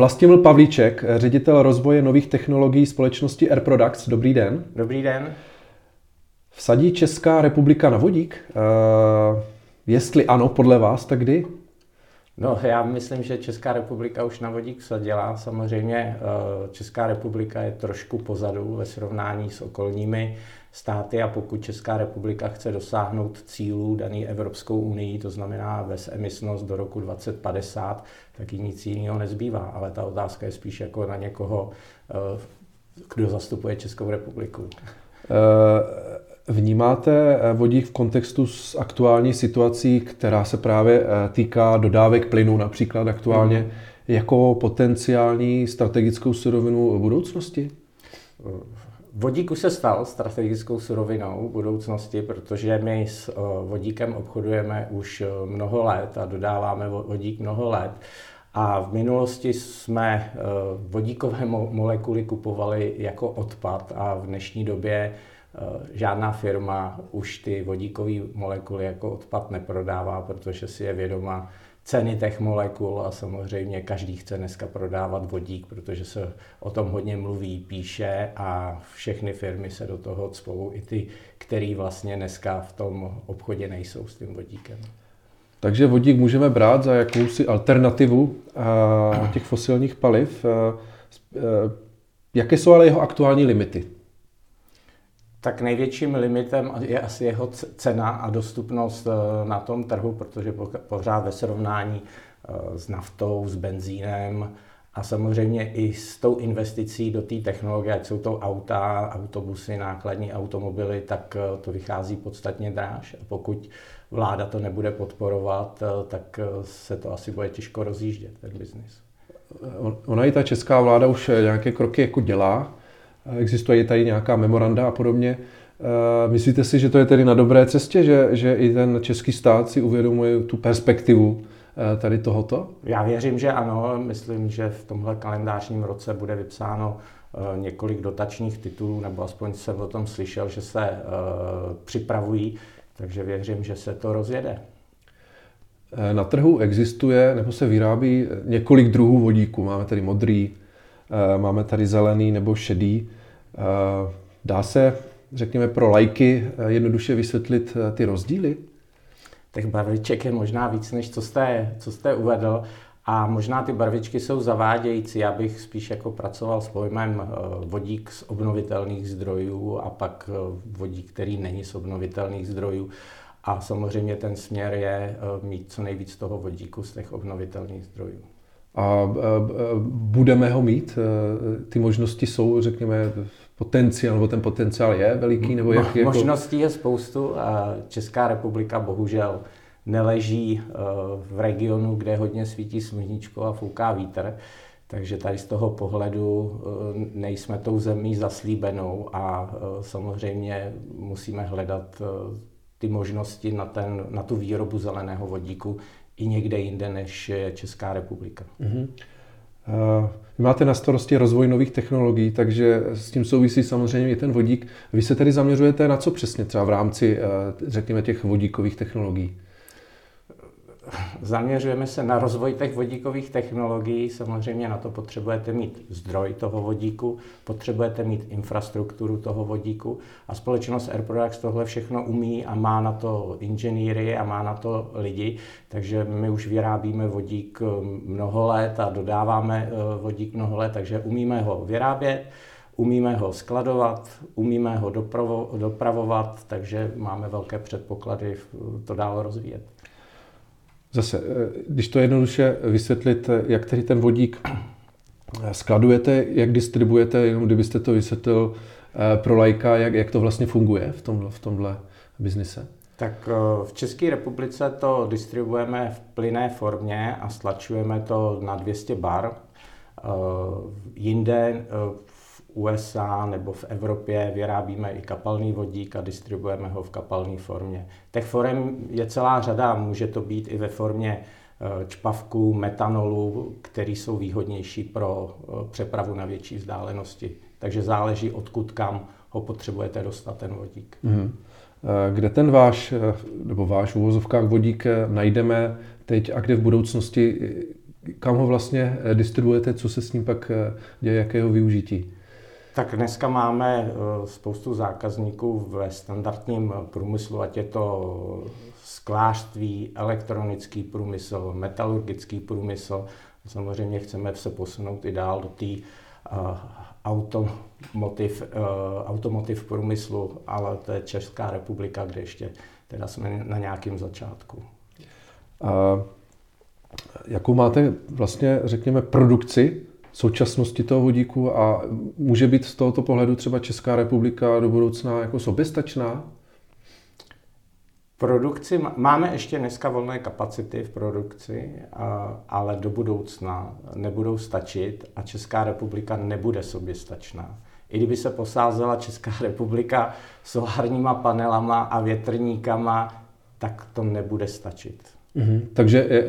Vlastimil Pavlíček, ředitel rozvoje nových technologií společnosti Air Products. Dobrý den. Dobrý den. Vsadí Česká republika na vodík? Uh, jestli ano, podle vás, tak kdy? No, já myslím, že Česká republika už na vodík vsadila. Samozřejmě uh, Česká republika je trošku pozadu ve srovnání s okolními státy a pokud Česká republika chce dosáhnout cílů daný Evropskou unii, to znamená bezemisnost do roku 2050, tak jí nic jiného nezbývá. Ale ta otázka je spíš jako na někoho, uh, kdo zastupuje Českou republiku. Vnímáte eh, vodík v kontextu s aktuální situací, která se právě eh, týká dodávek plynu například aktuálně, mm. jako potenciální strategickou surovinu budoucnosti? Vodík už se stal strategickou surovinou budoucnosti, protože my s eh, vodíkem obchodujeme už mnoho let a dodáváme vodík mnoho let. A v minulosti jsme vodíkové molekuly kupovali jako odpad a v dnešní době žádná firma už ty vodíkové molekuly jako odpad neprodává, protože si je vědoma ceny těch molekul a samozřejmě každý chce dneska prodávat vodík, protože se o tom hodně mluví, píše a všechny firmy se do toho cpou, i ty, který vlastně dneska v tom obchodě nejsou s tím vodíkem. Takže vodík můžeme brát za jakousi alternativu eh, těch fosilních paliv. Eh, jaké jsou ale jeho aktuální limity? Tak největším limitem je asi jeho cena a dostupnost eh, na tom trhu, protože pořád ve srovnání eh, s naftou, s benzínem a samozřejmě i s tou investicí do té technologie, ať jsou to auta, autobusy, nákladní automobily, tak eh, to vychází podstatně dráž. A pokud vláda to nebude podporovat, tak se to asi bude těžko rozjíždět, ten biznis. Ona i ta česká vláda už nějaké kroky jako dělá, existuje tady nějaká memoranda a podobně. Eh, myslíte si, že to je tedy na dobré cestě, že, že i ten český stát si uvědomuje tu perspektivu eh, tady tohoto? Já věřím, že ano. Myslím, že v tomhle kalendářním roce bude vypsáno eh, několik dotačních titulů, nebo aspoň jsem o tom slyšel, že se připravují, takže věřím, že se to rozjede. Na trhu existuje nebo se vyrábí několik druhů vodíku. Máme tady modrý, Eh, máme tady zelený nebo šedý. Eh, dá se, řekněme, pro lajky eh, jednoduše vysvětlit ty rozdíly? Těch barviček je možná víc, než co jste, co jste uvedl. A možná ty barvičky jsou zavádějící. Já bych spíš jako pracoval s pojmem vodík z obnovitelných zdrojů a pak vodík, který není z obnovitelných zdrojů. A samozřejmě ten směr je mít co nejvíc toho vodíku z těch obnovitelných zdrojů. A budeme ho mít? E, ty možnosti jsou, řekněme, potenciál, nebo ten potenciál je veliký? Nebo jak, jako... Možností je spoustu a Česká republika bohužel neleží e, v regionu, kde hodně svítí sluníčko a fouká vítr. Takže tady z toho pohledu e, nejsme tou zemí zaslíbenou a samozřejmě musíme hledat ty možnosti na, ten, na tu výrobu zeleného vodíku i někde jinde, než Česká republika. Mm-hmm. Vy máte na starosti rozvoj nových technologií, takže s tím souvisí samozřejmě i ten vodík. Vy se tedy zaměřujete na co přesně třeba v rámci, eh, řekněme, těch vodíkových technologií? Zaměřujeme se na rozvoj těch vodíkových technologií. Samozřejmě na to potřebujete mít zdroj toho vodíku, potřebujete mít infrastrukturu toho vodíku a společnost Air Products tohle všechno umí a má na to inženýry a má na to lidi, takže my už vyrábíme vodík eh, mnoho let a dodáváme eh, vodík mnoho let, takže umíme ho vyrábět, umíme ho skladovat, umíme ho dopravo, dopravovat, takže máme velké předpoklady to dál rozvíjet. Zase, eh, když to jednoduše vysvětlit, eh, jak tedy ten vodík eh, skladujete, jak distribuujete, jenom kdybyste to vysvětlil pro lajka, jak, jak to vlastně funguje v tomhle, v tomhle biznise? Tak v České republice to distribuujeme v plynné formě a stlačujeme to na 200 bar. Jinde USA nebo v Evropě vyrábíme i kapalný vodík a distribuujeme ho v kapalné formě. Těch forem je celá řada, může to být i ve formě eh, čpavků, metanolu, které jsou výhodnější pro eh, přepravu na větší vzdálenosti. Takže záleží, odkud kam ho potřebujete dostat ten vodík. Mm. Kde ten váš, nebo váš uvozovkách vodík najdeme teď a kde v budoucnosti kam ho vlastně distribuujete, co se s ním pak děje, jakého využití? Tak dneska máme spoustu zákazníků ve standardním průmyslu, ať je to sklářství, elektronický průmysl, metalurgický průmysl. Samozřejmě chceme se posunout i dál do té uh, automotiv, uh, automotiv průmyslu, ale to je Česká republika, kde ještě teda jsme na nějakém začátku. A jakou máte vlastně, řekněme, produkci současnosti toho vodíku a může být z tohoto pohledu třeba Česká republika do budoucna jako soběstačná? Produkci, máme ještě dneska volné kapacity v produkci, ale do budoucna nebudou stačit a Česká republika nebude soběstačná. I kdyby se posázela Česká republika solárníma panelama a větrníkama, tak to nebude stačit. Mm-hmm. Takže e, e,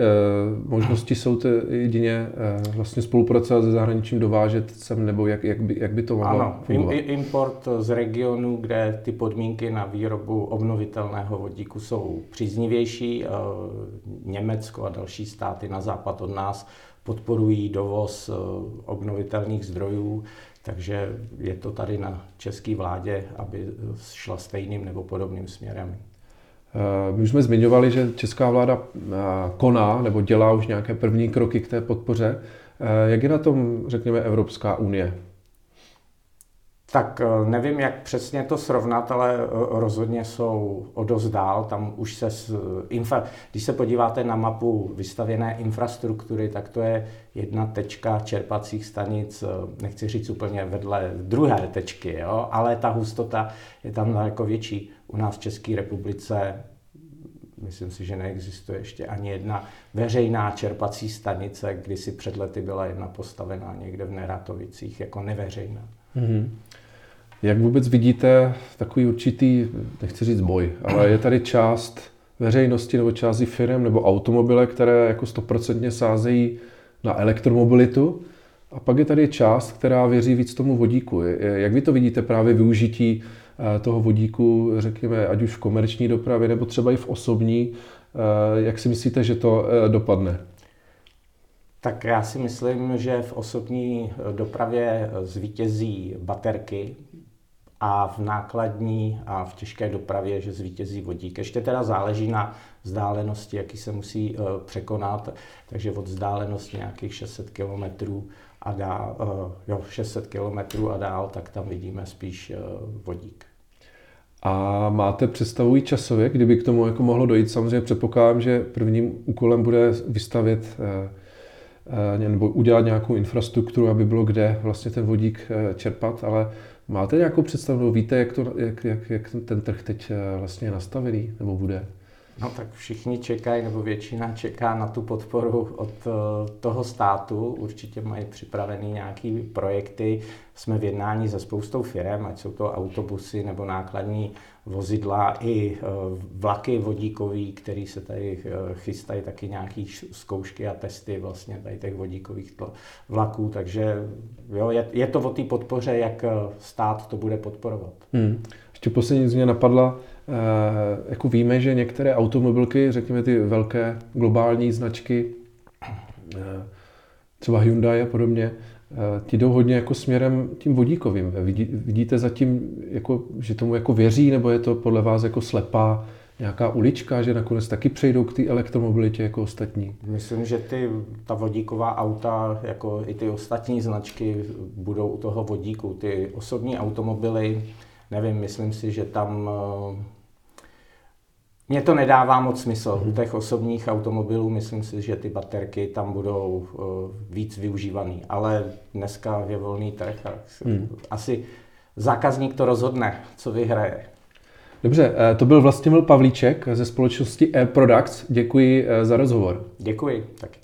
možnosti jsou to jedině e, vlastně spolupracovat se zahraničím, dovážet sem, nebo jak, jak, by, jak by to mohlo ano, fungovat? import z regionu, kde ty podmínky na výrobu obnovitelného vodíku jsou příznivější. E, Německo a další státy na západ od nás podporují dovoz e, obnovitelných zdrojů, takže je to tady na české vládě, aby šla stejným nebo podobným směrem. Eh, my už jsme zmiňovali, že česká vláda eh, koná nebo dělá už nějaké první kroky k té podpoře. Eh, jak je na tom, řekněme, Evropská unie? Tak nevím, jak přesně to srovnat, ale rozhodně jsou o dost dál. Tam už se, infra, když se podíváte na mapu vystavěné infrastruktury, tak to je jedna tečka čerpacích stanic, nechci říct úplně vedle druhé tečky, jo? ale ta hustota je tam daleko větší. U nás v České republice myslím si, že neexistuje ještě ani jedna veřejná čerpací stanice, kdy si před lety byla jedna postavená někde v Neratovicích jako neveřejná. Mm-hmm. Jak vůbec vidíte takový určitý, nechci říct boj, ale je tady část veřejnosti nebo části firm nebo automobile, které jako stoprocentně sázejí na elektromobilitu a pak je tady část, která věří víc tomu vodíku. Jak vy to vidíte právě využití Eh, toho vodíku, řekněme, ať už v komerční dopravě nebo třeba i v osobní. Eh, jak si myslíte, že to eh, dopadne? Tak já si myslím, že v osobní dopravě zvítězí baterky a v nákladní a v těžké dopravě, že zvítězí vodík. Ještě teda záleží na vzdálenosti, jaký se musí překonat, takže od vzdálenosti nějakých 600 kilometrů a dál, jo, 600 km a dál, tak tam vidíme spíš vodík. A máte představu i časově, kdyby k tomu jako mohlo dojít? Samozřejmě předpokládám, že prvním úkolem bude vystavět eh, nebo udělat nějakou infrastrukturu, aby bylo kde vlastně ten vodík čerpat, ale máte nějakou představu, víte, jak, to, jak, jak, jak ten trh teď vlastně je nastavený nebo bude? No tak všichni čekají, nebo většina čeká na tu podporu od eh, toho státu. Určitě mají připravený nějaký projekty. Jsme v jednání se spoustou firm, ať jsou to autobusy nebo nákladní vozidla i eh, vlaky vodíkový, který se tady eh, chystají taky nějaký zkoušky a testy vlastně tady těch vodíkových vlaků, takže jo, je, je to o té podpoře, jak stát to bude podporovat. Hmm. Ještě poslední z mě napadla, Eh, jako víme, že některé automobilky, řekněme ty velké globální značky, eh, třeba Hyundai a podobně, eh, ti jdou hodně jako směrem tím vodíkovým. Vidí, vidíte zatím, jako, že tomu jako věří, nebo je to podle vás jako slepá nějaká ulička, že nakonec taky přejdou k té elektromobilitě jako ostatní? Myslím, že ty, ta vodíková auta, jako i ty ostatní značky, budou u toho vodíku. Ty osobní automobily, nevím, myslím si, že tam mně to nedává moc smysl. U těch osobních automobilů myslím si, že ty baterky tam budou uh, víc využívaný. Ale dneska je volný trh a hmm. asi zákazník to rozhodne, co vyhraje. Dobře, eh, to byl Vlastimil Pavlíček ze společnosti e-Products. Děkuji eh, za rozhovor. Děkuji, taky.